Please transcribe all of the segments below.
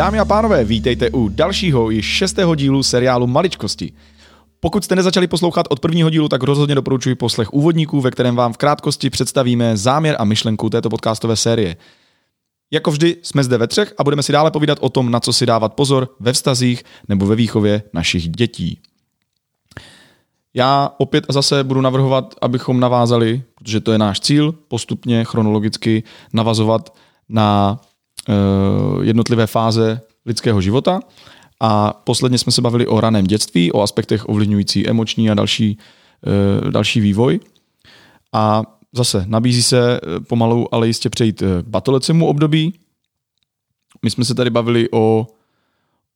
Dámy a pánové, vítejte u dalšího, již šestého dílu seriálu Maličkosti. Pokud jste nezačali poslouchat od prvního dílu, tak rozhodně doporučuji poslech úvodníků, ve kterém vám v krátkosti představíme záměr a myšlenku této podcastové série. Jako vždy jsme zde ve třech a budeme si dále povídat o tom, na co si dávat pozor ve vztazích nebo ve výchově našich dětí. Já opět a zase budu navrhovat, abychom navázali, protože to je náš cíl, postupně chronologicky navazovat na jednotlivé fáze lidského života. A posledně jsme se bavili o raném dětství, o aspektech ovlivňující emoční a další, uh, další vývoj. A zase nabízí se pomalu, ale jistě přejít k batolecemu období. My jsme se tady bavili o,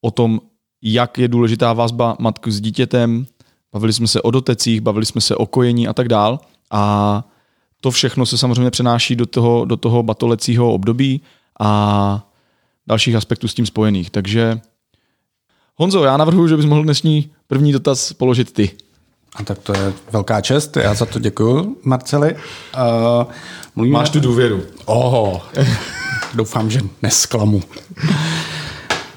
o tom, jak je důležitá vazba matky s dítětem, bavili jsme se o dotecích, bavili jsme se o kojení a tak dál. A to všechno se samozřejmě přenáší do toho, do toho batolecího období a dalších aspektů s tím spojených. Takže Honzo, já navrhuji, že bys mohl dnešní první dotaz položit ty. A tak to je velká čest, já za to děkuji, Marceli. Uh, mluvíme... Máš tu důvěru. Oho, doufám, že nesklamu.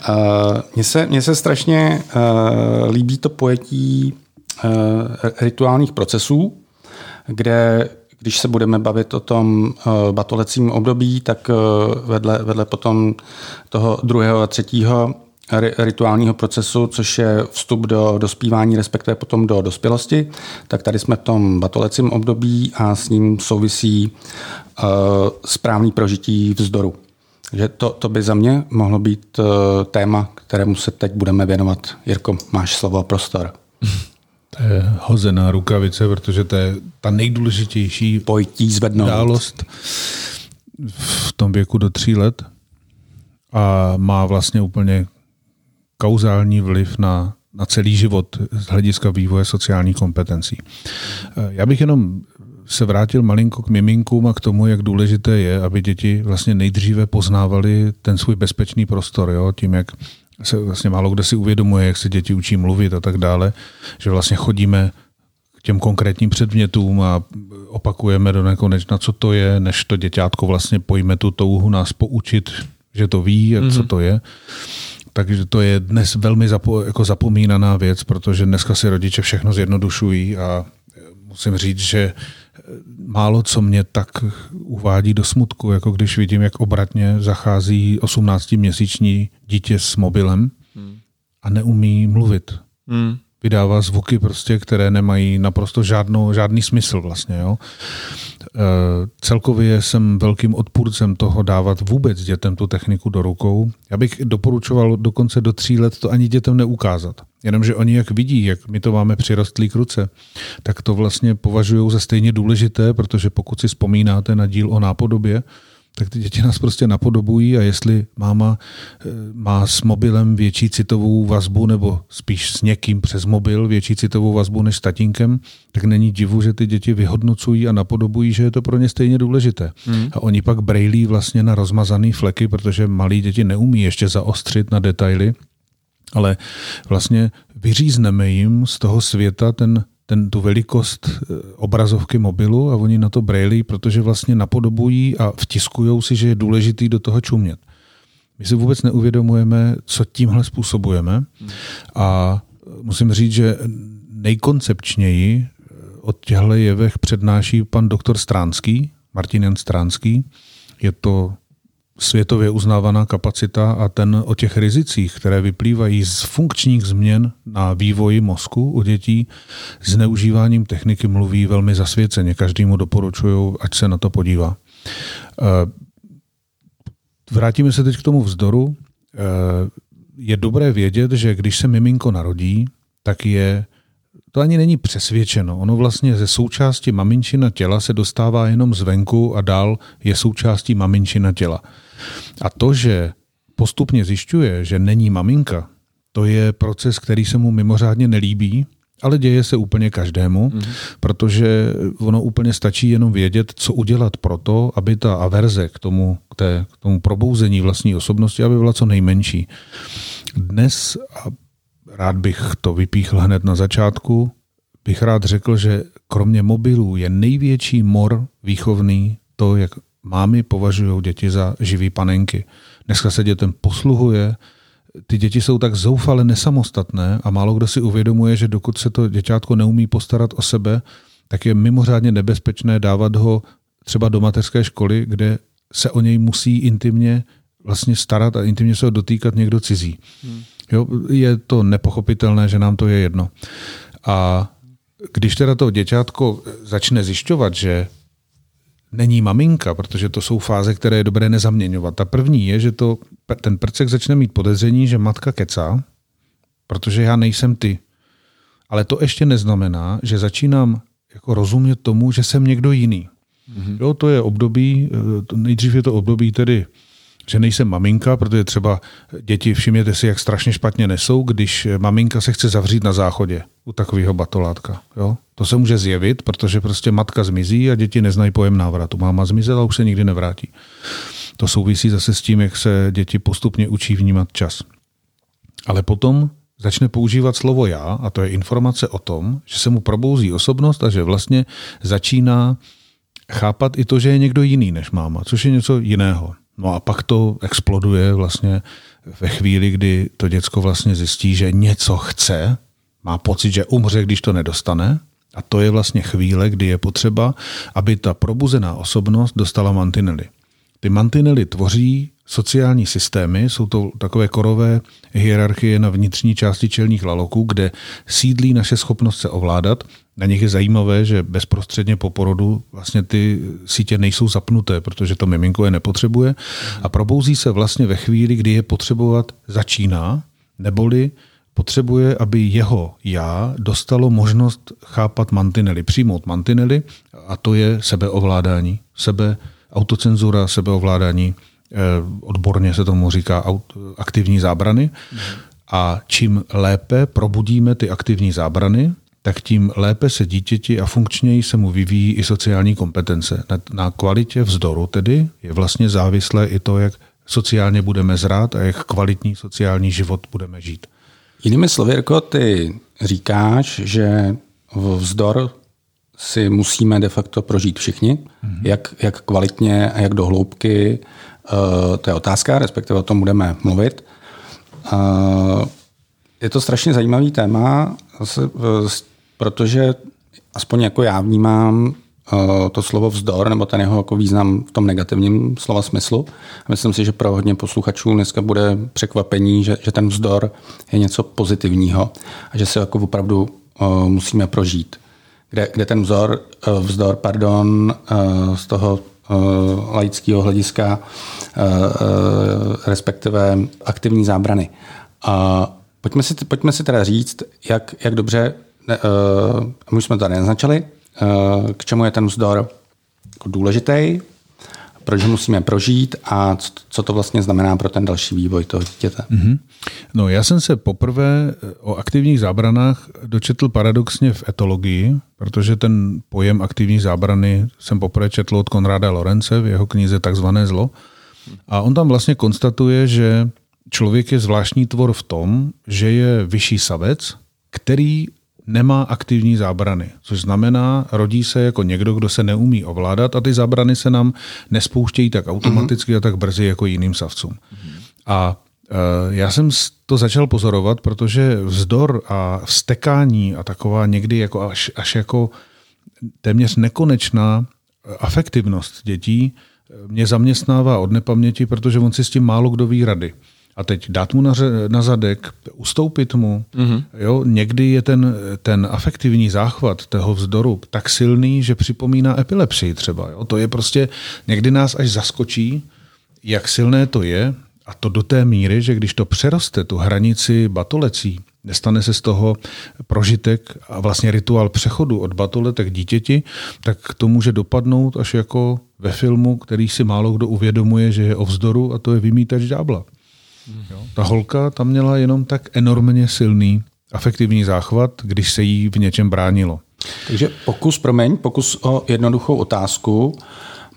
Uh, mně, se, mně se strašně uh, líbí to pojetí uh, rituálních procesů, kde když se budeme bavit o tom uh, batolecím období, tak uh, vedle, vedle potom toho druhého a třetího rituálního procesu, což je vstup do dospívání, respektive potom do dospělosti, tak tady jsme v tom batolecím období a s ním souvisí uh, správný prožití vzdoru. Takže to, to by za mě mohlo být téma, kterému se teď budeme věnovat. Jirko, máš slovo a prostor. Je hozená rukavice, protože to je ta nejdůležitější pojití zvednout. událost v tom věku do tří let a má vlastně úplně kauzální vliv na, na celý život z hlediska vývoje sociálních kompetencí. Já bych jenom se vrátil malinko k miminkům a k tomu, jak důležité je, aby děti vlastně nejdříve poznávali ten svůj bezpečný prostor, jo? tím, jak se vlastně málo kdo si uvědomuje, jak se děti učí mluvit a tak dále, že vlastně chodíme k těm konkrétním předmětům a opakujeme do nekonečna, co to je, než to děťátko vlastně pojme tu touhu nás poučit, že to ví, mm-hmm. co to je. Takže to je dnes velmi zapo, jako zapomínaná věc, protože dneska si rodiče všechno zjednodušují a musím říct, že málo co mě tak uvádí do smutku, jako když vidím, jak obratně zachází 18-měsíční dítě s mobilem a neumí mluvit. Hmm. Vydává zvuky, prostě, které nemají naprosto žádnou, žádný smysl vlastně. Jo? Eh, celkově jsem velkým odpůrcem toho dávat vůbec dětem tu techniku do rukou. Já bych doporučoval dokonce do tří let to ani dětem neukázat. Jenomže oni jak vidí, jak my to máme přirostlý k ruce, tak to vlastně považují za stejně důležité, protože pokud si vzpomínáte na díl o nápodobě, tak ty děti nás prostě napodobují a jestli máma eh, má s mobilem větší citovou vazbu nebo spíš s někým přes mobil větší citovou vazbu než s tatínkem, tak není divu, že ty děti vyhodnocují a napodobují, že je to pro ně stejně důležité. Hmm. A oni pak brejlí vlastně na rozmazané fleky, protože malí děti neumí ještě zaostřit na detaily, ale vlastně vyřízneme jim z toho světa ten ten, tu velikost eh, obrazovky mobilu a oni na to brejlí, protože vlastně napodobují a vtiskují si, že je důležitý do toho čumět. My si vůbec neuvědomujeme, co tímhle způsobujeme a musím říct, že nejkoncepčněji eh, od těchto jevech přednáší pan doktor Stránský, Martin Jan Stránský. Je to světově uznávaná kapacita a ten o těch rizicích, které vyplývají z funkčních změn na vývoji mozku u dětí, zneužíváním techniky mluví velmi zasvěceně. Každému doporučuju, ať se na to podívá. Eh, vrátíme se teď k tomu vzdoru. Eh, je dobré vědět, že když se miminko narodí, tak je to ani není přesvědčeno. Ono vlastně ze součásti maminčina těla se dostává jenom zvenku a dál je součástí maminčina těla. A to, že postupně zjišťuje, že není maminka, to je proces, který se mu mimořádně nelíbí, ale děje se úplně každému, mm-hmm. protože ono úplně stačí jenom vědět, co udělat pro to, aby ta averze k tomu, k, té, k tomu probouzení vlastní osobnosti, aby byla co nejmenší. Dnes, a rád bych to vypíchl hned na začátku, bych rád řekl, že kromě mobilů je největší mor výchovný to, jak mámy považují děti za živý panenky. Dneska se dětem posluhuje, ty děti jsou tak zoufale nesamostatné a málo kdo si uvědomuje, že dokud se to děťátko neumí postarat o sebe, tak je mimořádně nebezpečné dávat ho třeba do mateřské školy, kde se o něj musí intimně vlastně starat a intimně se ho dotýkat někdo cizí. Hmm. Jo, je to nepochopitelné, že nám to je jedno. A když teda to děťátko začne zjišťovat, že není maminka, protože to jsou fáze, které je dobré nezaměňovat. Ta první je, že to, ten prcek začne mít podezření, že matka kecá, protože já nejsem ty. Ale to ještě neznamená, že začínám jako rozumět tomu, že jsem někdo jiný. Mm-hmm. Jo, to je období, eh, nejdřív je to období tedy že nejsem maminka, protože třeba děti, všimněte si, jak strašně špatně nesou, když maminka se chce zavřít na záchodě u takového batolátka. Jo? To se může zjevit, protože prostě matka zmizí a děti neznají pojem návratu. Máma zmizela už se nikdy nevrátí. To souvisí zase s tím, jak se děti postupně učí vnímat čas. Ale potom začne používat slovo já, a to je informace o tom, že se mu probouzí osobnost a že vlastně začíná chápat i to, že je někdo jiný než máma, což je něco jiného. No a pak to exploduje vlastně ve chvíli, kdy to děcko vlastně zjistí, že něco chce, má pocit, že umře, když to nedostane. A to je vlastně chvíle, kdy je potřeba, aby ta probuzená osobnost dostala mantinely. Ty mantinely tvoří sociální systémy, jsou to takové korové hierarchie na vnitřní části čelních laloků, kde sídlí naše schopnost se ovládat. Na nich je zajímavé, že bezprostředně po porodu vlastně ty sítě nejsou zapnuté, protože to miminko je nepotřebuje a probouzí se vlastně ve chvíli, kdy je potřebovat začíná, neboli potřebuje, aby jeho já dostalo možnost chápat mantinely, přijmout mantinely a to je sebeovládání, sebe autocenzura, sebeovládání odborně se tomu říká aktivní zábrany. A čím lépe probudíme ty aktivní zábrany, tak tím lépe se dítěti a funkčněji se mu vyvíjí i sociální kompetence. Na kvalitě vzdoru tedy je vlastně závislé i to, jak sociálně budeme zrát a jak kvalitní sociální život budeme žít. Jinými slovy, Jirko, ty říkáš, že vzdor si musíme de facto prožít všichni, mm-hmm. jak, jak kvalitně a jak do hloubky Eh, to je otázka, respektive o tom budeme mluvit. Eh, je to strašně zajímavý téma, protože aspoň jako já vnímám eh, to slovo vzdor, nebo ten jeho jako význam v tom negativním slova smyslu. Myslím si, že pro hodně posluchačů dneska bude překvapení, že, že ten vzdor je něco pozitivního a že se jako opravdu musíme prožít. Kde, kde ten vzor, vzdor pardon, z toho Eh, laického hlediska, eh, eh, respektive aktivní zábrany. A pojďme si, pojďme si teda říct, jak, jak dobře, my už jsme to tady naznačili, k čemu je ten vzdor jako důležitý, proč ho musíme prožít a co to vlastně znamená pro ten další vývoj toho dítěte. Mm-hmm. No, já jsem se poprvé o aktivních zábranách dočetl paradoxně v etologii, protože ten pojem aktivní zábrany jsem poprvé četl od Konráda Lorence v jeho knize Takzvané zlo. A on tam vlastně konstatuje, že člověk je zvláštní tvor v tom, že je vyšší savec, který nemá aktivní zábrany, což znamená, rodí se jako někdo, kdo se neumí ovládat a ty zábrany se nám nespouštějí tak automaticky a tak brzy jako jiným savcům. A e, já jsem to začal pozorovat, protože vzdor a vstekání a taková někdy jako až, až jako téměř nekonečná afektivnost dětí mě zaměstnává od nepaměti, protože on si s tím málo kdo ví rady a teď dát mu na, na zadek, ustoupit mu. Mm-hmm. Jo, někdy je ten, ten afektivní záchvat toho vzdoru tak silný, že připomíná epilepsii třeba. Jo. To je prostě, někdy nás až zaskočí, jak silné to je a to do té míry, že když to přeroste tu hranici batolecí, nestane se z toho prožitek a vlastně rituál přechodu od batoletek dítěti, tak to může dopadnout až jako ve filmu, který si málo kdo uvědomuje, že je o vzdoru a to je vymítač ďábla. Jo. Ta holka tam měla jenom tak enormně silný afektivní záchvat, když se jí v něčem bránilo. Takže pokus, promiň, pokus o jednoduchou otázku.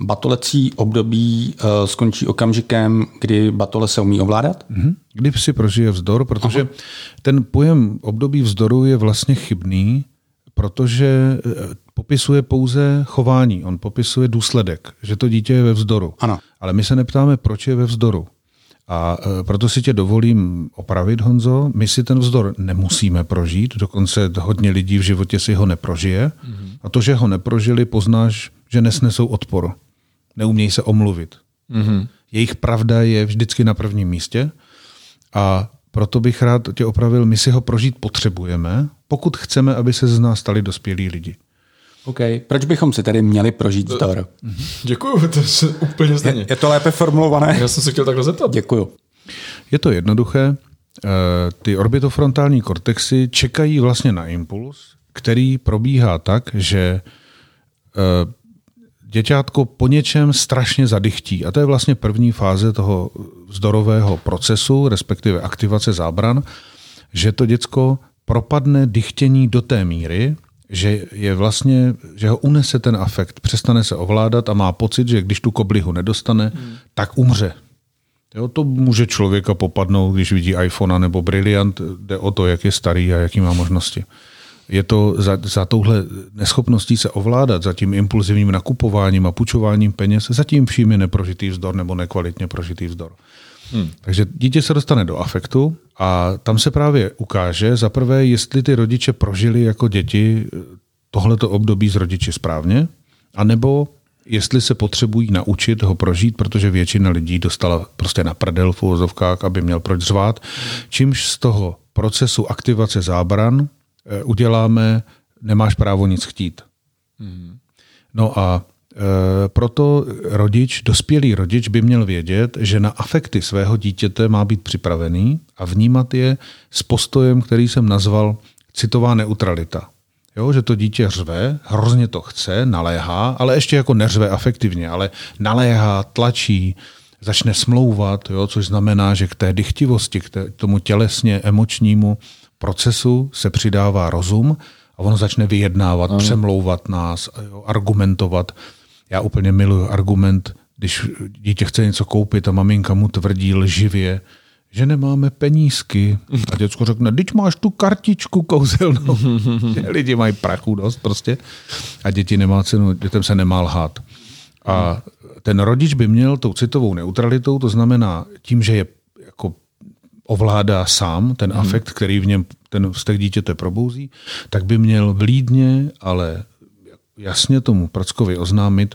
Batolecí období uh, skončí okamžikem, kdy batole se umí ovládat? Mm-hmm. Kdy si prožije vzdor, protože Aha. ten pojem období vzdoru je vlastně chybný, protože eh, popisuje pouze chování, on popisuje důsledek, že to dítě je ve vzdoru. Ano. Ale my se neptáme, proč je ve vzdoru. A e, proto si tě dovolím opravit, Honzo. My si ten vzdor nemusíme prožít, dokonce hodně lidí v životě si ho neprožije. Mm-hmm. A to, že ho neprožili, poznáš, že nesnesou odpor. Neumějí se omluvit. Mm-hmm. Jejich pravda je vždycky na prvním místě a proto bych rád tě opravil, my si ho prožít potřebujeme, pokud chceme, aby se z nás stali dospělí lidi. OK. Proč bychom si tedy měli prožít vzdor? Děkuju, to je úplně stejně. Je, je to lépe formulované? Já jsem se chtěl takhle zeptat. Děkuju. Je to jednoduché. Eh, ty orbitofrontální kortexy čekají vlastně na impuls, který probíhá tak, že eh, děťátko po něčem strašně zadychtí. A to je vlastně první fáze toho vzdorového procesu, respektive aktivace zábran, že to děcko propadne dychtění do té míry, že je vlastně, že ho unese ten afekt, přestane se ovládat a má pocit, že když tu koblihu nedostane, hmm. tak umře. Jo, to může člověka popadnout, když vidí iPhone nebo Brilliant, jde o to, jak je starý a jaký má možnosti. Je to za, za touhle neschopností se ovládat, za tím impulzivním nakupováním a půjčováním peněz, za tím vším je neprožitý vzdor nebo nekvalitně prožitý vzdor. Hmm. Takže dítě se dostane do afektu a tam se právě ukáže, za prvé, jestli ty rodiče prožili jako děti tohleto období s rodiči správně, anebo jestli se potřebují naučit ho prožít, protože většina lidí dostala prostě na prdel v úvozovkách, aby měl proč řvát, čímž z toho procesu aktivace zábran eh, uděláme, nemáš právo nic chtít. Hmm. No a Eh, proto rodič, dospělý rodič by měl vědět, že na afekty svého dítěte má být připravený a vnímat je s postojem, který jsem nazval citová neutralita. Jo, že to dítě řve, hrozně to chce, naléhá, ale ještě jako neřve afektivně, ale naléhá, tlačí, začne smlouvat, jo, což znamená, že k té dychtivosti, k tomu tělesně emočnímu procesu se přidává rozum a on začne vyjednávat, ano. přemlouvat nás, jo, argumentovat. Já úplně miluji argument, když dítě chce něco koupit a maminka mu tvrdí lživě, že nemáme penízky. A děcko řekne, teď máš tu kartičku kouzelnou. Lidi mají prachu dost prostě. A děti nemá cenu, dětem se nemá lhát. A ten rodič by měl tou citovou neutralitou, to znamená tím, že je jako ovládá sám ten mhm. afekt, který v něm ten vztek dítěte probouzí, tak by měl vlídně, ale jasně tomu prackovi oznámit,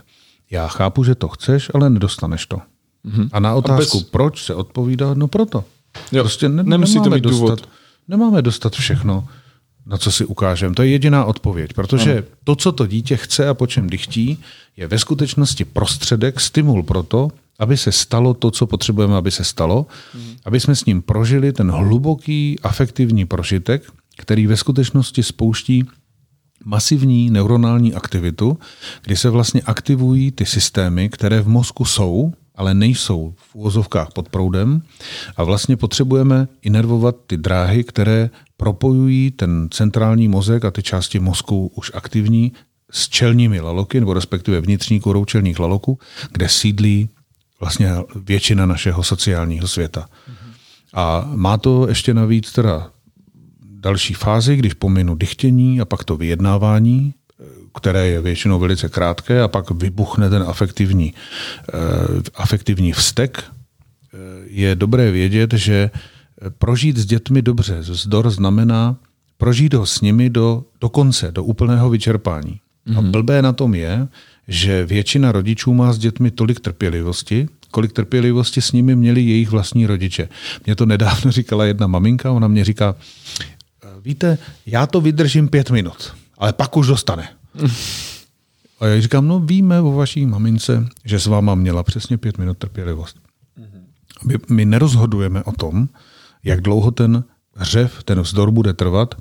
já chápu, že to chceš, ale nedostaneš to. Mm-hmm. A na otázku, a bez... proč se odpovídá, no proto. Jo, prostě ne, nemáme mít dostat, důvod. Nemáme dostat všechno, na co si ukážeme. To je jediná odpověď, protože ano. to, co to dítě chce a po čem dychtí, je ve skutečnosti prostředek, stimul pro to, aby se stalo to, co potřebujeme, aby se stalo, mm. aby jsme s ním prožili ten hluboký afektivní prožitek, který ve skutečnosti spouští masivní neuronální aktivitu, kdy se vlastně aktivují ty systémy, které v mozku jsou, ale nejsou v úvozovkách pod proudem a vlastně potřebujeme inervovat ty dráhy, které propojují ten centrální mozek a ty části mozku už aktivní s čelními laloky, nebo respektive vnitřní korou čelních laloků, kde sídlí vlastně většina našeho sociálního světa. A má to ještě navíc teda další fázi, když pominu dychtění a pak to vyjednávání, které je většinou velice krátké a pak vybuchne ten afektivní, uh, afektivní vztek, uh, je dobré vědět, že prožít s dětmi dobře, zdor znamená prožít ho s nimi do, do konce, do úplného vyčerpání. Mm-hmm. A mhm. blbé na tom je, že většina rodičů má s dětmi tolik trpělivosti, kolik trpělivosti s nimi měli jejich vlastní rodiče. Mě to nedávno říkala jedna maminka, ona mě říká, víte, já to vydržím pět minut, ale pak už dostane. A já říkám, no víme o vaší mamince, že s váma měla přesně pět minut trpělivost. My, my nerozhodujeme o tom, jak dlouho ten hřev, ten vzdor bude trvat.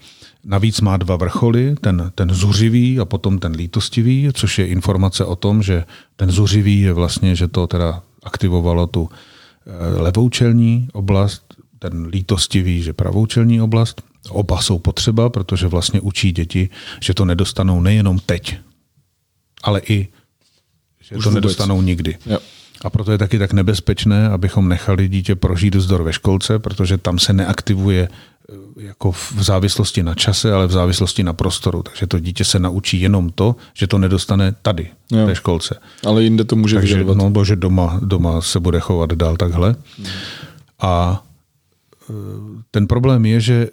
Navíc má dva vrcholy, ten, ten zuřivý a potom ten lítostivý, což je informace o tom, že ten zuřivý je vlastně, že to teda aktivovalo tu eh, levou čelní oblast, ten lítostivý, že pravou čelní oblast. Oba jsou potřeba, protože vlastně učí děti, že to nedostanou nejenom teď, ale i, že Už to vůbec. nedostanou nikdy. Jo. A proto je taky tak nebezpečné, abychom nechali dítě prožít vzdor ve školce, protože tam se neaktivuje eh, jako v závislosti na čase, ale v závislosti na prostoru. Takže to dítě se naučí jenom to, že to nedostane tady, jo. ve školce. Ale jinde to může Takže, No, bože, doma, doma se bude chovat dál takhle. Hmm. A e, ten problém je, že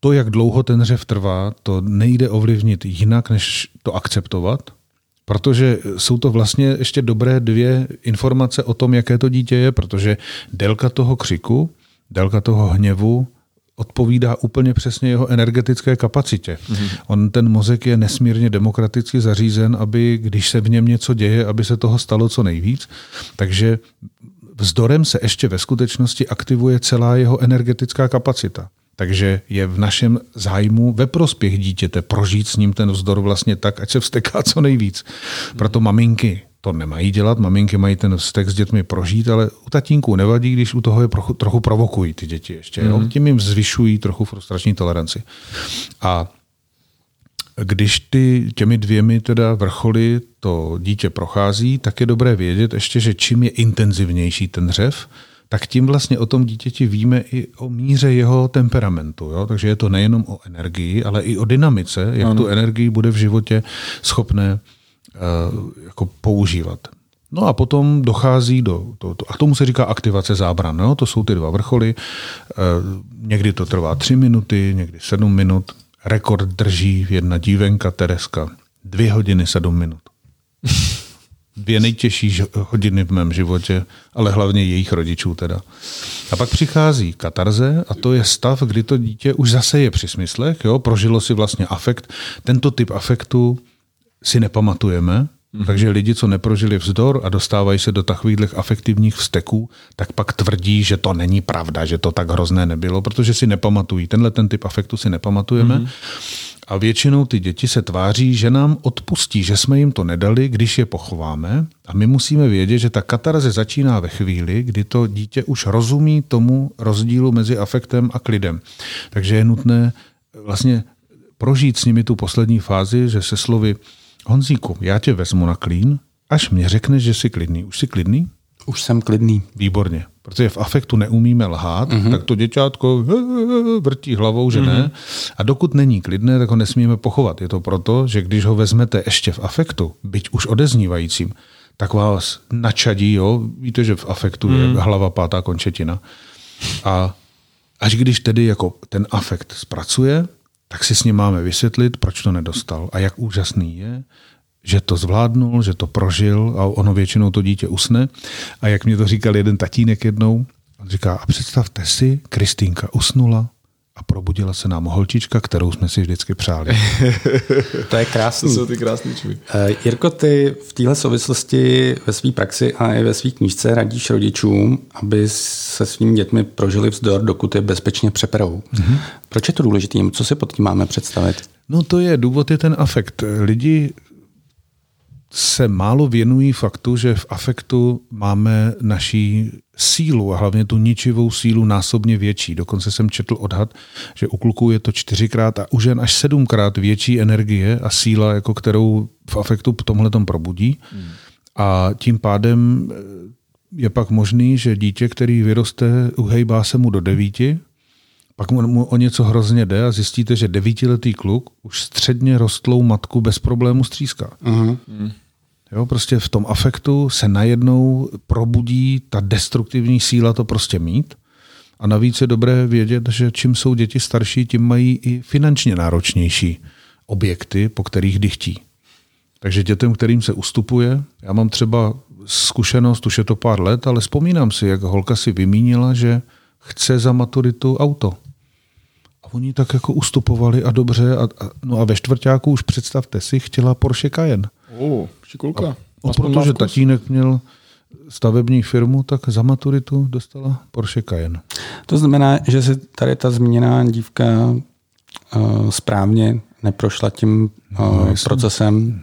to, jak dlouho ten řev trvá, to nejde ovlivnit jinak, než to akceptovat, protože jsou to vlastně ještě dobré dvě informace o tom, jaké to dítě je, protože délka toho křiku, délka toho hněvu odpovídá úplně přesně jeho energetické kapacitě. Mm-hmm. On ten mozek je nesmírně demokraticky zařízen, aby když se v něm něco děje, aby se toho stalo co nejvíc. Takže vzdorem se ještě ve skutečnosti aktivuje celá jeho energetická kapacita. Takže je v našem zájmu ve prospěch dítěte prožít s ním ten vzdor vlastně tak, ať se vsteká co nejvíc. Proto maminky to nemají dělat, maminky mají ten vztek s dětmi prožít, ale u tatínků nevadí, když u toho je trochu, trochu provokují ty děti ještě. Mm-hmm. Tím jim zvyšují trochu frustrační toleranci. A když ty těmi dvěmi teda vrcholy to dítě prochází, tak je dobré vědět ještě, že čím je intenzivnější ten řev, tak tím vlastně o tom dítěti víme i o míře jeho temperamentu. Jo? Takže je to nejenom o energii, ale i o dynamice, jak ano. tu energii bude v životě schopné uh, jako používat. No a potom dochází do, to, to, a tomu se říká aktivace zábran. No? To jsou ty dva vrcholy. Uh, někdy to trvá tři minuty, někdy sedm minut. Rekord drží jedna dívenka Tereska. Dvě hodiny sedm minut. dvě nejtěžší hodiny v mém životě, ale hlavně jejich rodičů teda. A pak přichází katarze a to je stav, kdy to dítě už zase je při smyslech, jo, prožilo si vlastně afekt. Tento typ afektu si nepamatujeme, Mm-hmm. Takže lidi, co neprožili vzdor a dostávají se do takových afektivních vzteků, tak pak tvrdí, že to není pravda, že to tak hrozné nebylo, protože si nepamatují. Tenhle ten typ afektu si nepamatujeme. Mm-hmm. A většinou ty děti se tváří, že nám odpustí, že jsme jim to nedali, když je pochováme. A my musíme vědět, že ta katarze začíná ve chvíli, kdy to dítě už rozumí tomu rozdílu mezi afektem a klidem. Takže je nutné vlastně prožít s nimi tu poslední fázi, že se slovy Honzíku, já tě vezmu na klín, až mě řekneš, že jsi klidný. Už jsi klidný? Už jsem klidný. Výborně. Protože v afektu neumíme lhát, uh-huh. tak to děťátko vrtí hlavou, že uh-huh. ne. A dokud není klidné, tak ho nesmíme pochovat. Je to proto, že když ho vezmete ještě v afektu, byť už odeznívajícím, tak vás načadí, jo. Víte, že v afektu uh-huh. je mhm. hlava pátá končetina. A až když tedy jako ten afekt zpracuje, tak si s ním máme vysvětlit, proč to nedostal a jak úžasný je, že to zvládnul, že to prožil a ono většinou to dítě usne. A jak mě to říkal jeden tatínek jednou, on říká, a představte si, Kristýnka usnula a probudila se nám holčička, kterou jsme si vždycky přáli. to je krásný. To jsou ty krásný Uh, Jirko, ty v téhle souvislosti ve své praxi a i ve své knížce radíš rodičům, aby se svými dětmi prožili vzdor, dokud je bezpečně přeperou. Mm-hmm. Proč je to důležité? Co si pod tím máme představit? No to je, důvod je ten afekt. Lidi se málo věnují faktu, že v afektu máme naší sílu a hlavně tu ničivou sílu násobně větší. Dokonce jsem četl odhad, že u kluků je to čtyřikrát a u žen až sedmkrát větší energie a síla, jako kterou v afektu tomhle tom probudí. Hmm. A tím pádem eh, je pak možný, že dítě, který vyroste, uhejbá se mu do devíti, pak mu o něco hrozně jde a zjistíte, že devítiletý kluk už středně rostlou matku bez problému stříská. Uh-huh. Jo, prostě v tom afektu se najednou probudí ta destruktivní síla to prostě mít. A navíc je dobré vědět, že čím jsou děti starší, tím mají i finančně náročnější objekty, po kterých dychtí. Takže dětem, kterým se ustupuje, já mám třeba zkušenost, už je to pár let, ale vzpomínám si, jak holka si vymínila, že chce za maturitu auto. Oni tak jako ustupovali a dobře. A, a, no a ve čtvrtáku už představte si, chtěla Porsche Cayenne. Oh, šikulka. A, a protože tatínek měl stavební firmu, tak za maturitu dostala Porsche Cayenne. To znamená, že si tady ta zmíněná dívka uh, správně neprošla tím uh, no, procesem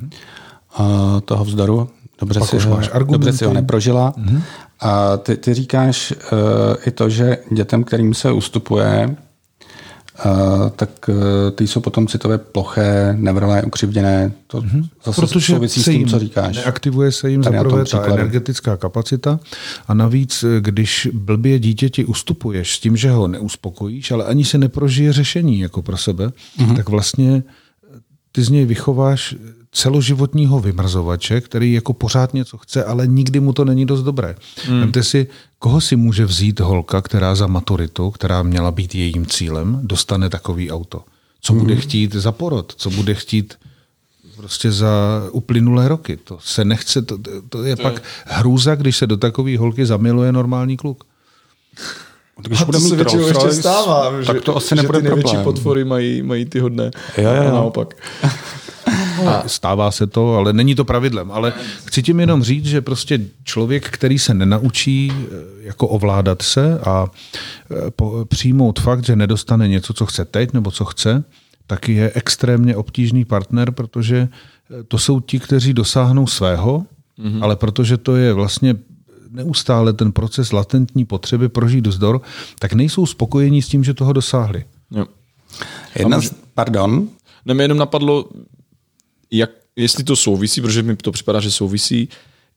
uh, toho vzdoru. Dobře, si ho, dobře si ho neprožila. Mm-hmm. A ty, ty říkáš uh, i to, že dětem, kterým se ustupuje, tak uh, ty jsou potom citové ploché, nevrlé, ukřivděné. To mm-hmm. zase Protože souvisí s tím, co říkáš. Neaktivuje se jim zaprvé ta energetická kapacita a navíc, eh, když blbě dítěti ustupuješ s tím, že ho neuspokojíš, ale ani se neprožije řešení jako pro sebe, mm-hmm. tak vlastně ty z něj vychováš celoživotního vymrzovače, který jako pořád něco chce, ale nikdy mu to není dost dobré. Hmm. Vemte si, koho si může vzít holka, která za maturitu, která měla být jejím cílem, dostane takový auto. Co bude Hmm. chtít za porod, co bude chtít prostě za uplynulé roky. To se nechce, to, to je pak hrůza, když se do takové holky zamiluje normální kluk. Když A to se mít většinou Rolls ještě stává, tak to že, asi že nebude ty největší problém. potvory mají, mají ty hodné. Jo, jo, A naopak. A stává se to, ale není to pravidlem. Ale chci tím jenom říct, že prostě člověk, který se nenaučí eh, jako ovládat se a eh, po, přijmout fakt, že nedostane něco, co chce teď nebo co chce, tak je extrémně obtížný partner, protože eh, to jsou ti, kteří dosáhnou svého, mm-hmm. ale protože to je vlastně neustále ten proces latentní potřeby prožít vzdor, tak nejsou spokojení s tím, že toho dosáhli. Jo. Jedna z, pardon, Ne, mě jenom napadlo, jak, jestli to souvisí, protože mi to připadá, že souvisí,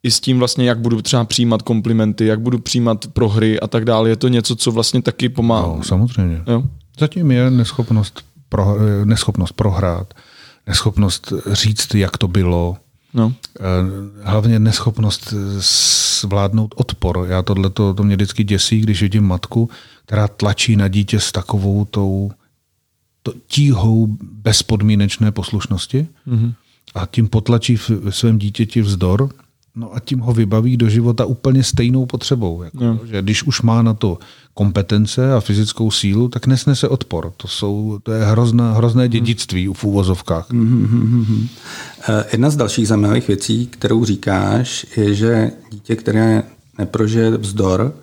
i s tím vlastně, jak budu třeba přijímat komplimenty, jak budu přijímat prohry a tak dále. Je to něco, co vlastně taky pomáhá. No, samozřejmě. Jo? Zatím je neschopnost, pro, neschopnost prohrát, neschopnost říct, jak to bylo, No. Eh, hlavně neschopnost zvládnout odpor. Já tohle to, to mě vždycky děsí, když vidím matku, která tlačí na dítě s takovou tou to, tíhou bezpodmínečné poslušnosti mm-hmm. a tím potlačí v, ve svém dítěti vzdor no a tím ho vybaví do života úplně stejnou potřebou. Jako, Jo. že když už má na to kompetence a fyzickou sílu, tak nesnese odpor. To, jsou, to je hrozná, hrozné dědictví v úvozovkách. Eh, Jedna z dalších zajímavých věcí, kterou říkáš, je, že dítě, které neprožije vzdor,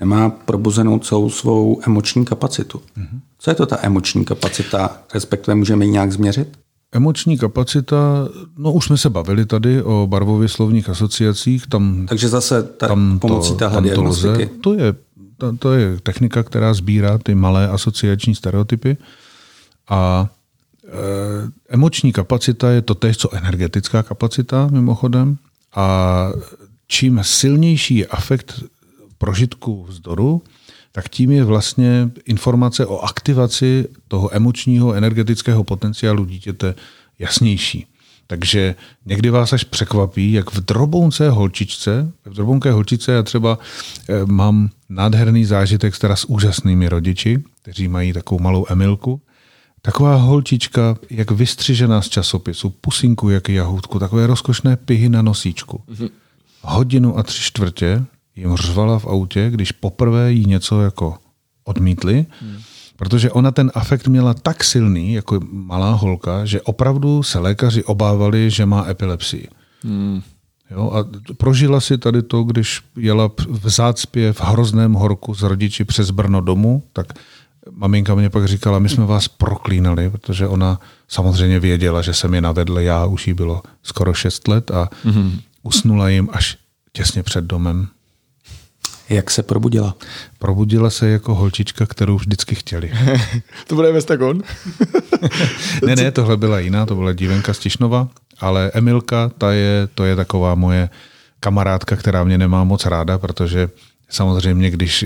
nemá probuzenou celou svou emoční kapacitu. Co je to ta emoční kapacita, respektive můžeme ji nějak změřit? Emoční kapacita, no už jsme se bavili tady o barvově slovních asociacích, tam, Takže zase ta, tam pomocí téhle tam to lze. To je, to, to je technika, která sbírá ty malé asociační stereotypy a e, emoční kapacita je to tež, co energetická kapacita mimochodem a čím silnější je afekt prožitku vzdoru, tak tím je vlastně informace o aktivaci toho emočního energetického potenciálu dítěte jasnější. Takže někdy vás až překvapí, jak v drobounce holčičce, v drobounké holčičce já třeba eh, mám nádherný zážitek teda s úžasnými rodiči, kteří mají takovou malou Emilku. Taková holčička, jak vystřižená z časopisu, pusinku jak jahůdku, takové rozkošné pihy na nosíčku. Hodinu a tři čtvrtě jim řvala v autě, když poprvé jí něco jako odmítli, hmm. protože ona ten afekt měla tak silný, jako malá holka, že opravdu se lékaři obávali, že má epilepsii. Hmm. Jo, a prožila si tady to, když jela v zácpě v hrozném horku s rodiči přes Brno domů, tak maminka mě pak říkala, my jsme vás proklínali, protože ona samozřejmě věděla, že jsem je navedl, já už jí bylo skoro 6 let a mm-hmm. usnula jim až těsně před domem. Jak se probudila? Probudila se jako holčička, kterou vždycky chtěli. To bude Vestagon? ne, ne, tohle byla jiná, to byla dívenka z Tišnova, ale Emilka, ta je, to je taková moje kamarádka, která mě nemá moc ráda, protože samozřejmě, když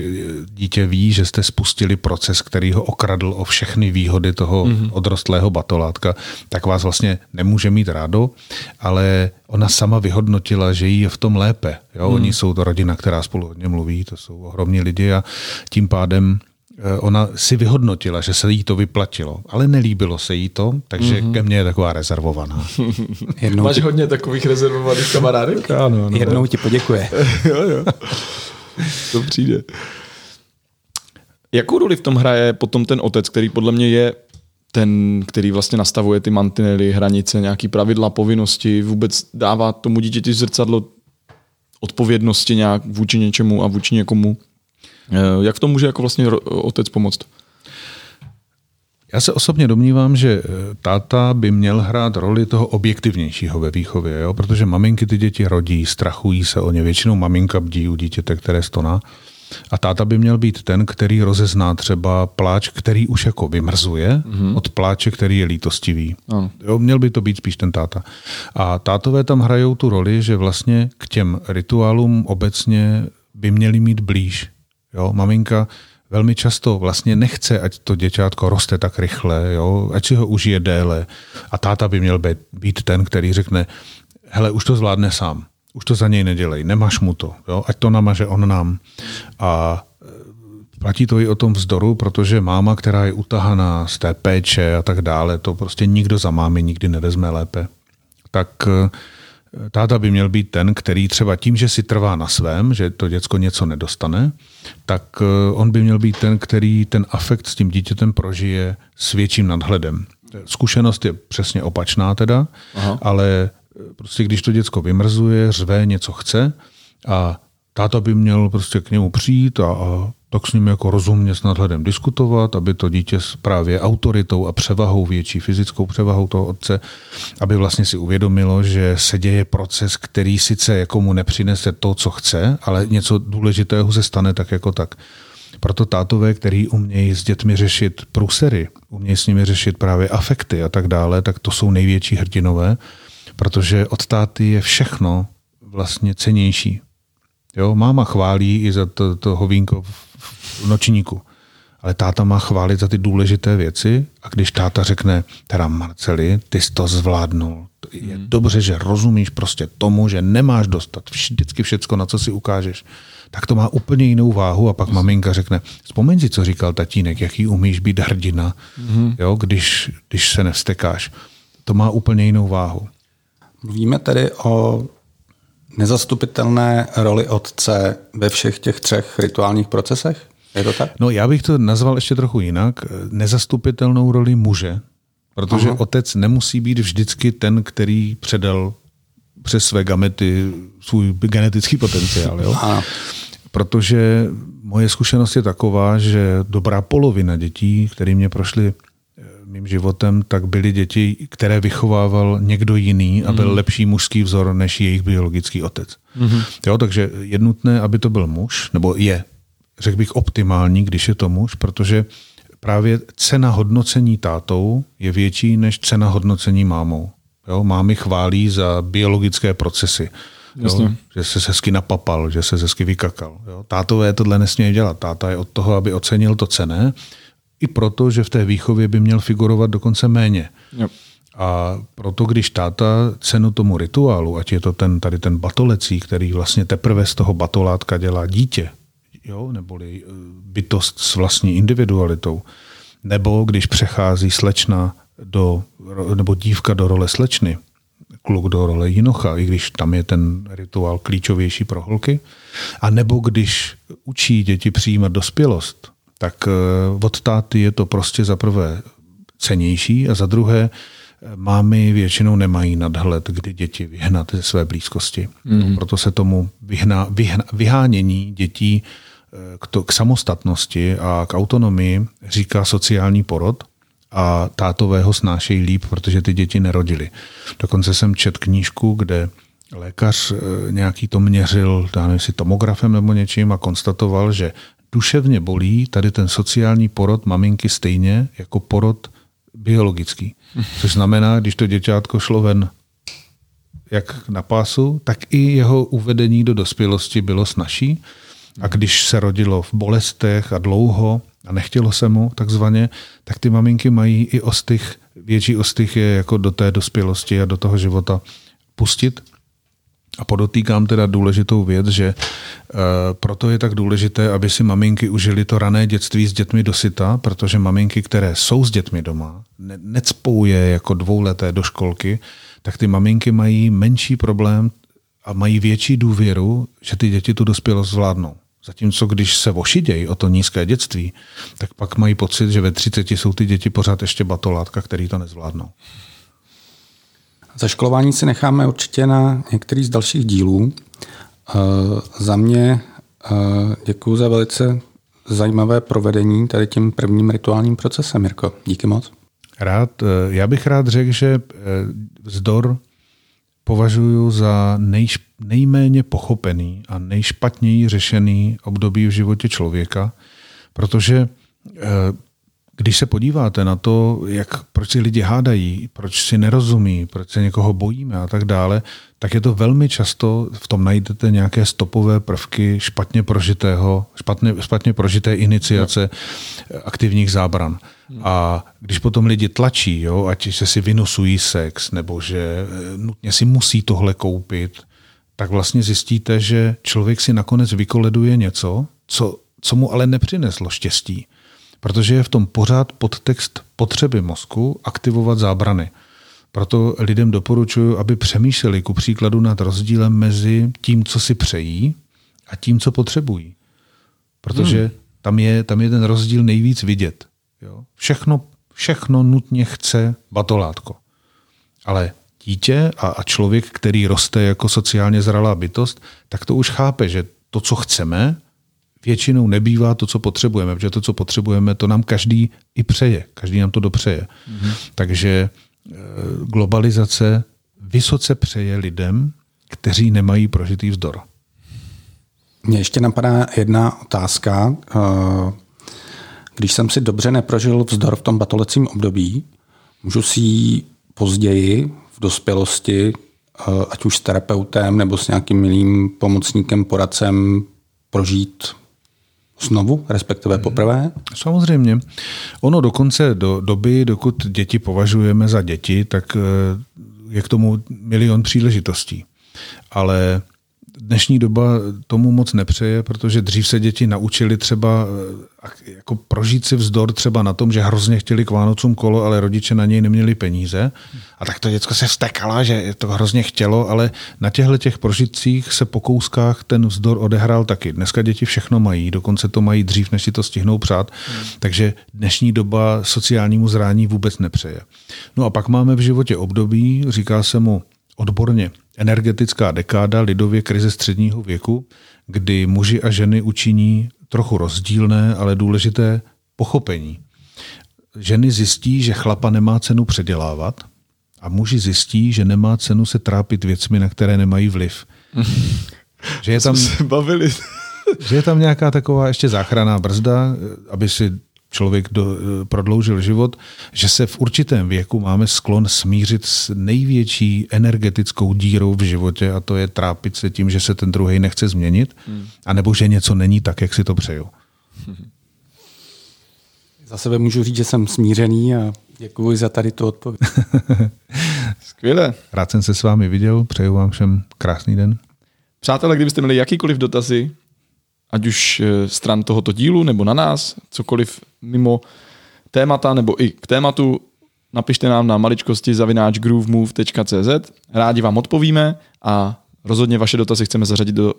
dítě ví, že jste spustili proces, který ho okradl o všechny výhody toho mm-hmm. odrostlého batolátka, tak vás vlastně nemůže mít rádo, ale ona sama vyhodnotila, že jí je v tom lépe. Jo? Mm. Oni jsou to rodina, která spolu hodně mluví, to jsou ohromní lidi a tím pádem ona si vyhodnotila, že se jí to vyplatilo, ale nelíbilo se jí to, takže mm-hmm. ke mně je taková rezervovaná. Jednou Máš ti, hodně takových rezervovaných kamarádek? ano, ano. jednou ti poděkuje. jo, jo. To přijde. Jakou roli v tom hraje potom ten otec, který podle mě je ten, který vlastně nastavuje ty mantinely, hranice, nějaký pravidla, povinnosti, vůbec dává tomu dítěti zrcadlo odpovědnosti nějak vůči něčemu a vůči někomu. Eh, Jak v tom může jako vlastně otec pomoct? Já se osobně domnívám, že eh, táta by měl hrát roli toho objektivnějšího ve výchově, jo? protože maminky ty děti rodí, strachují se o ně. Většinou maminka bdí u dítěte, které stoná. A táta by měl být ten, který rozezná třeba pláč, který už jako vymrzuje, mm-hmm. od pláče, který je lítostivý. Ano. Jo, měl by to být spíš ten táta. A tátové tam hrajou tu roli, že vlastně k těm rituálům obecně by měli mít blíž. Jo, maminka velmi často vlastně nechce, ať to děťátko roste tak rychle, jo? ať si ho užije déle. A táta by měl být, být ten, který řekne, hele, už to zvládne sám, už to za něj nedělej, nemáš mu to, jo? ať to namaže on nám. A e, platí to i o tom vzdoru, protože máma, která je utahaná z té péče a tak dále, to prostě nikdo za mámy nikdy nevezme lépe. Tak e, táta by měl být ten, který třeba tím, že si trvá na svém, že to děcko něco nedostane, tak e, on by měl být ten, který ten afekt s tím dítětem prožije s větším nadhledem. Zkušenost je přesně opačná teda, Aha. ale prostě když to děcko vymrzuje, řve, něco chce a táta by měl prostě k němu přijít a, a tak s ním jako rozumně s nadhledem diskutovat, aby to dítě s právě autoritou a převahou, větší fyzickou převahou toho otce, aby vlastně si uvědomilo, že se děje proces, který sice jako mu nepřinese to, co chce, ale něco důležitého se stane tak jako tak. Proto tátové, který umějí s dětmi řešit průsery, umějí s nimi řešit právě afekty a tak dále, tak to jsou největší hrdinové, protože od táty je všechno vlastně cenější. Jo, máma chválí i za to, to hovínko v nočníku. Ale táta má chválit za ty důležité věci a když táta řekne, teda Marceli, ty jsi to zvládnul. Je hmm. dobře, že rozumíš prostě tomu, že nemáš dostat vždycky všecko, na co si ukážeš. Tak to má úplně jinou váhu a pak maminka řekne, vzpomeň si, co říkal tatínek, jaký umíš být hrdina, hmm. jo, když, když se nevstekáš. To má úplně jinou váhu. Mluvíme tedy o nezastupitelné roli otce ve všech těch třech rituálních procesech? Je to tak? No já bych to nazval ještě trochu jinak. Nezastupitelnou roli muže, protože Aha. otec nemusí být vždycky ten, který předal přes své gamety svůj genetický potenciál. Jo? Aha. Protože moje zkušenost je taková, že dobrá polovina dětí, které mě prošly mým životem, tak byly děti, které vychovával někdo jiný a byl mm. lepší mužský vzor než jejich biologický otec. Mm. Jo, takže je nutné, aby to byl muž, nebo je, řekl bych, optimální, když je to muž, protože právě cena hodnocení tátou je větší než cena hodnocení mámou. Jo, mámy chválí za biologické procesy. Jo, že se hezky napapal, že se hezky vykakal. Jo. Tátové tohle nesmějí dělat. Táta je od toho, aby ocenil to cené i proto, že v té výchově by měl figurovat dokonce méně. Yep. A proto, když táta cenu tomu rituálu, ať je to ten, tady ten batolecí, který vlastně teprve z toho batolátka dělá dítě, jo, neboli e, bytost s vlastní individualitou, nebo když přechází slečna do, nebo dívka do role slečny, kluk do role jinocha, i když tam je ten rituál klíčovější pro holky, a nebo když učí děti přijímat dospělost, tak eh, od táty je to prostě za prvé cenější a za druhé eh, mámy většinou nemají nadhled, kdy děti vyhnat ze své blízkosti. Mm. Proto se tomu vyhna, vyhna, vyhánění dětí eh, k, to, k samostatnosti a k autonomii říká sociální porod a tátové ho snášejí líp, protože ty děti nerodili. Dokonce jsem čet knížku, kde lékař nějaký to měřil, já nevím, jestli tomografem nebo něčím a konstatoval, že duševně bolí tady ten sociální porod maminky stejně jako porod biologický. Což znamená, když to děťátko šlo ven jak na pásu, tak i jeho uvedení do dospělosti bylo snažší. A když se rodilo v bolestech a dlouho a nechtělo se mu takzvaně, tak ty maminky mají i ostych, větší ostych je jako do té dospělosti a do toho života pustit. A podotýkám teda důležitou věc, že e, proto je tak důležité, aby si maminky užili to rané dětství s dětmi dosyta, protože maminky, které jsou s dětmi doma, ne, necpou je jako dvouleté do školky, tak ty maminky mají menší problém a mají větší důvěru, že ty děti tu dospělost zvládnou. Zatímco když se ošidějí o to nízké dětství, tak pak mají pocit, že ve 30 jsou ty děti pořád ještě batolátka, který to nezvládnou. Zaškolování si necháme určitě na některý z dalších dílů. Uh, za mě uh, děkuji za velice zajímavé provedení tady tím prvním rituálním procesem, Mirko. Díky moc. Rád. Eh, já bych rád řekl, že vzdor považuji za nejš, nejméně pochopený a nejšpatněji řešený období v životě člověka, protože když se podíváte na to, jak, proč si lidi hádají, proč si nerozumí, proč se někoho bojíme a tak dále, tak je to velmi často, v tom najdete nějaké stopové prvky špatně prožitého, špatně, špatně prožité iniciace no. aktivních zábran. A když potom lidi tlačí, jo, ať se si vynosují sex, nebo že eh, nutně si musí tohle koupit, tak vlastně zjistíte, že člověk si nakonec vykoleduje něco, co, co mu ale nepřineslo štěstí. Protože je v tom pořád podtext potřeby mozku aktivovat zábrany. Proto lidem doporučuji, aby přemýšleli ku příkladu nad rozdílem mezi tím, co si přejí a tím, co potřebují. Protože hmm. tam, je, tam je ten rozdíl nejvíc vidět. Jo? Všechno, všechno nutně chce batolátko. Ale dítě a, a člověk, který roste jako sociálně zralá bytost, tak to už chápe, že to, co chceme, většinou nebývá to, co potřebujeme, protože to, co potřebujeme, to nám každý i přeje. Každý nám to dopřeje. Mm-hmm. Takže e, globalizace vysoce přeje lidem, kteří nemají prožitý vzdor. Mně ještě napadá jedna otázka. E, když jsem si dobře neprožil vzdor v tom batolecím období, můžu si ji později v dospělosti, eh, ať už s terapeutem nebo s nějakým milým pomocníkem, poradcem, prožít znovu, respektive poprvé? Samozřejmě. Ono dokonce do doby, dokud děti považujeme za děti, tak eh, je k tomu milion příležitostí. Ale dnešní doba tomu moc nepřeje, protože dřív se děti naučili třeba eh, jako prožít si vzdor třeba na tom, že hrozně chtěli k Vánocům kolo, ale rodiče na něj neměli peníze. A tak to děcko se vstekala, že to hrozně chtělo, ale na těchto těch prožitcích se po kouskách ten vzdor odehrál taky. Dneska děti všechno mají, dokonce to mají dřív, než si to stihnou přát. Hmm. Takže dnešní doba sociálnímu zrání vůbec nepřeje. No a pak máme v životě období, říká se mu odborně energetická dekáda, lidově krize středního věku, kdy muži a ženy učiní trochu rozdílné, ale důležité pochopení. Ženy zjistí, že chlapa nemá cenu předělávat a muži zjistí, že nemá cenu se trápit věcmi, na které nemají vliv. že je tam, se bavili. že je tam nějaká taková ještě záchranná brzda, aby si člověk do, eh, prodloužil život, že se v určitém věku máme sklon smířit s největší energetickou dírou v životě a to je trápit se tím, že se ten druhý nechce změnit, hmm. anebo že něco není tak, jak si to přeju. Za sebe můžu říct, že jsem smířený a děkuji za tady tu odpověď. Skvěle. Rád jsem se s vámi viděl, přeju vám všem krásný den. Přátelé, kdybyste měli jakýkoliv dotazy, ať už eh, stran tohoto dílu nebo na nás, cokoliv mimo témata nebo i k tématu, napište nám na maličkosti zavináč groovemove.cz. Rádi vám odpovíme a rozhodně vaše dotazy chceme zařadit do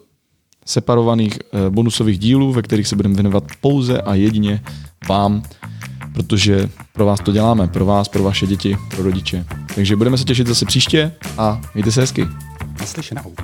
separovaných eh, bonusových dílů, ve kterých se budeme věnovat pouze a jedině vám, protože pro vás to děláme, pro vás, pro vaše děti, pro rodiče. Takže budeme se těšit zase příště a mějte se hezky. Naslyšenou.